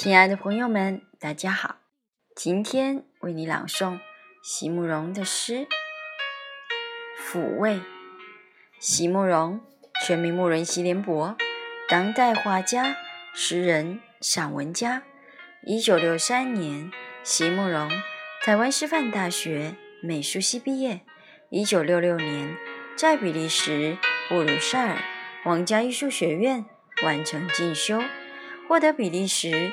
亲爱的朋友们，大家好！今天为你朗诵席慕容的诗《抚慰》。席慕容，全名慕容席联博，当代画家、诗人、散文家。一九六三年，席慕容台湾师范大学美术系毕业。一九六六年，在比利时布鲁塞尔皇家艺术学院完成进修。获得比利时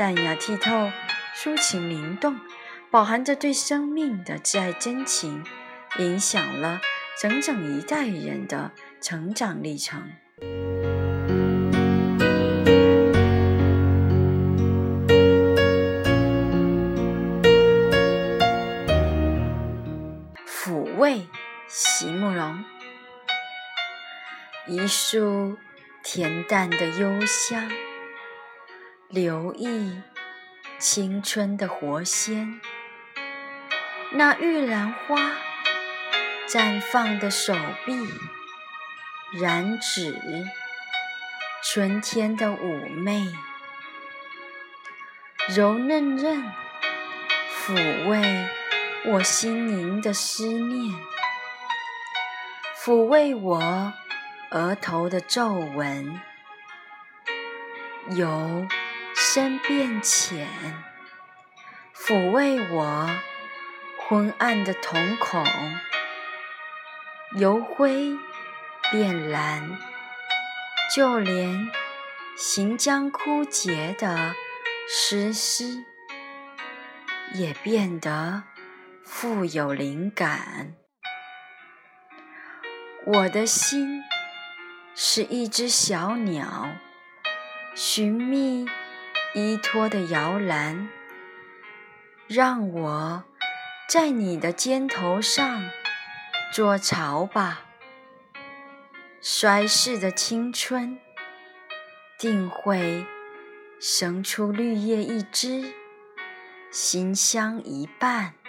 淡雅剔透，抒情灵动，饱含着对生命的挚爱真情，影响了整整一代人的成长历程。抚慰，席慕容，一束恬淡的幽香。留意青春的活鲜，那玉兰花绽放的手臂，染指春天的妩媚，柔嫩嫩抚慰我心灵的思念，抚慰我额头的皱纹，有。深变浅，抚慰我昏暗的瞳孔；由灰变蓝，就连行将枯竭的诗诗，也变得富有灵感。我的心是一只小鸟，寻觅。依托的摇篮，让我在你的肩头上做巢吧。衰逝的青春，定会生出绿叶一枝，馨香一半。